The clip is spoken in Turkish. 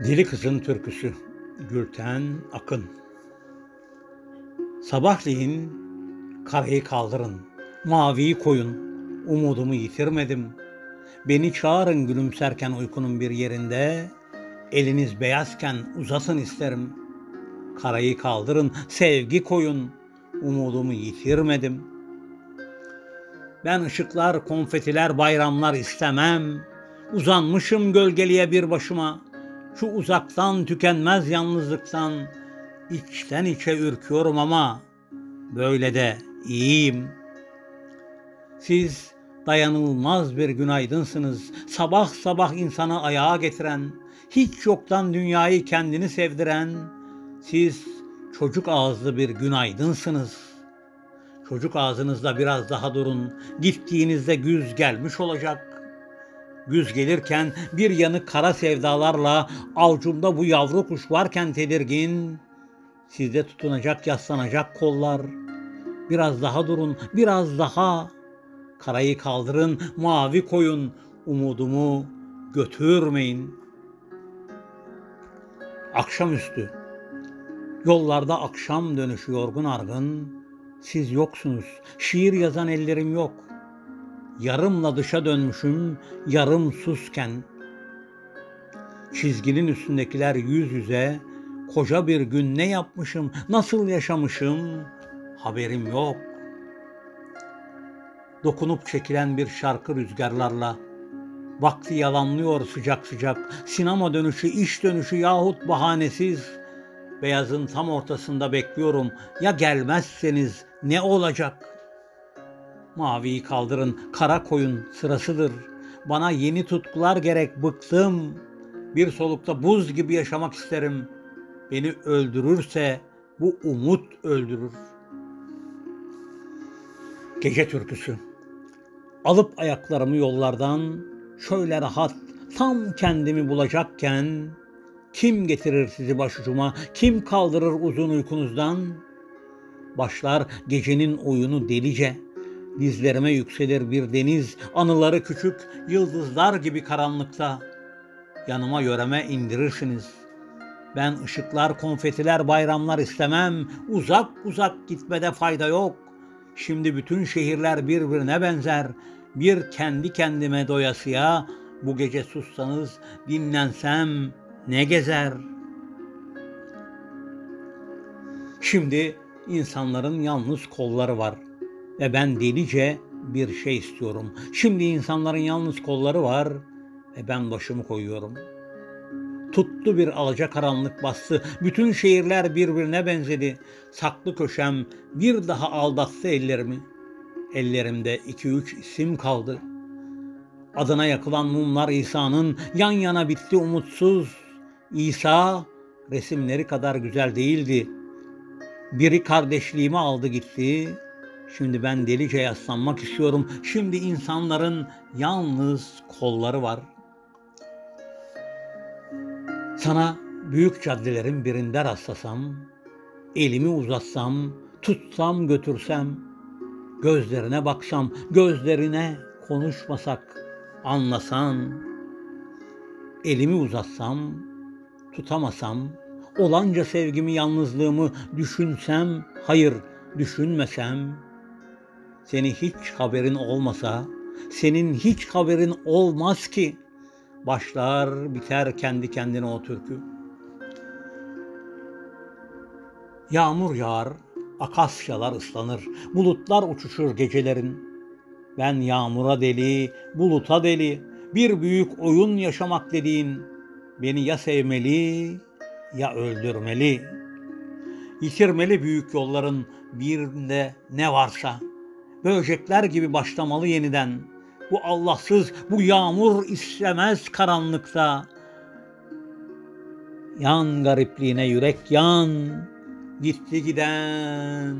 Deli Kızın Türküsü Gülten Akın Sabahleyin karayı kaldırın, maviyi koyun, umudumu yitirmedim. Beni çağırın gülümserken uykunun bir yerinde, eliniz beyazken uzasın isterim. Karayı kaldırın, sevgi koyun, umudumu yitirmedim. Ben ışıklar, konfetiler, bayramlar istemem. Uzanmışım gölgeliye bir başıma.'' Şu uzaktan tükenmez yalnızlıktan içten içe ürküyorum ama böyle de iyiyim. Siz dayanılmaz bir günaydınsınız. Sabah sabah insanı ayağa getiren, hiç yoktan dünyayı kendini sevdiren, siz çocuk ağızlı bir günaydınsınız. Çocuk ağzınızda biraz daha durun. Gittiğinizde güz gelmiş olacak. Güz gelirken bir yanı kara sevdalarla avcumda bu yavru kuş varken tedirgin, sizde tutunacak yaslanacak kollar. Biraz daha durun, biraz daha. Karayı kaldırın, mavi koyun, umudumu götürmeyin. Akşamüstü. Yollarda akşam dönüşü yorgun argın. Siz yoksunuz. Şiir yazan ellerim yok yarımla dışa dönmüşüm, yarım susken. Çizginin üstündekiler yüz yüze, koca bir gün ne yapmışım, nasıl yaşamışım, haberim yok. Dokunup çekilen bir şarkı rüzgarlarla, vakti yalanlıyor sıcak sıcak, sinema dönüşü, iş dönüşü yahut bahanesiz, beyazın tam ortasında bekliyorum, ya gelmezseniz ne olacak?'' Maviyi kaldırın, kara koyun sırasıdır. Bana yeni tutkular gerek, bıktım. Bir solukta buz gibi yaşamak isterim. Beni öldürürse bu umut öldürür. Gece türküsü. Alıp ayaklarımı yollardan şöyle rahat tam kendimi bulacakken kim getirir sizi başucuma, kim kaldırır uzun uykunuzdan? Başlar gecenin oyunu delice, Dizlerime yükselir bir deniz, anıları küçük, yıldızlar gibi karanlıkta. Yanıma yöreme indirirsiniz. Ben ışıklar, konfetiler, bayramlar istemem. Uzak uzak gitmede fayda yok. Şimdi bütün şehirler birbirine benzer. Bir kendi kendime doyasıya bu gece sussanız, dinlensem ne gezer? Şimdi insanların yalnız kolları var.'' Ve ben delice bir şey istiyorum. Şimdi insanların yalnız kolları var ve ben başımı koyuyorum. Tuttu bir alaca karanlık bastı. Bütün şehirler birbirine benzedi. Saklı köşem bir daha aldattı ellerimi. Ellerimde iki üç isim kaldı. Adına yakılan mumlar İsa'nın yan yana bitti umutsuz. İsa resimleri kadar güzel değildi. Biri kardeşliğimi aldı gitti, Şimdi ben delice yaslanmak istiyorum. Şimdi insanların yalnız kolları var. Sana büyük caddelerin birinde rastlasam, elimi uzatsam, tutsam götürsem, gözlerine baksam, gözlerine konuşmasak, anlasan, elimi uzatsam, tutamasam, olanca sevgimi, yalnızlığımı düşünsem, hayır düşünmesem, seni hiç haberin olmasa, senin hiç haberin olmaz ki. Başlar biter kendi kendine o türkü. Yağmur yağar, akasyalar ıslanır, bulutlar uçuşur gecelerin. Ben yağmura deli, buluta deli, bir büyük oyun yaşamak dediğin beni ya sevmeli ya öldürmeli. Yitirmeli büyük yolların birinde ne varsa.'' Böcekler gibi başlamalı yeniden. Bu Allahsız, bu yağmur istemez karanlıkta. Yan garipliğine yürek yan, gitti giden.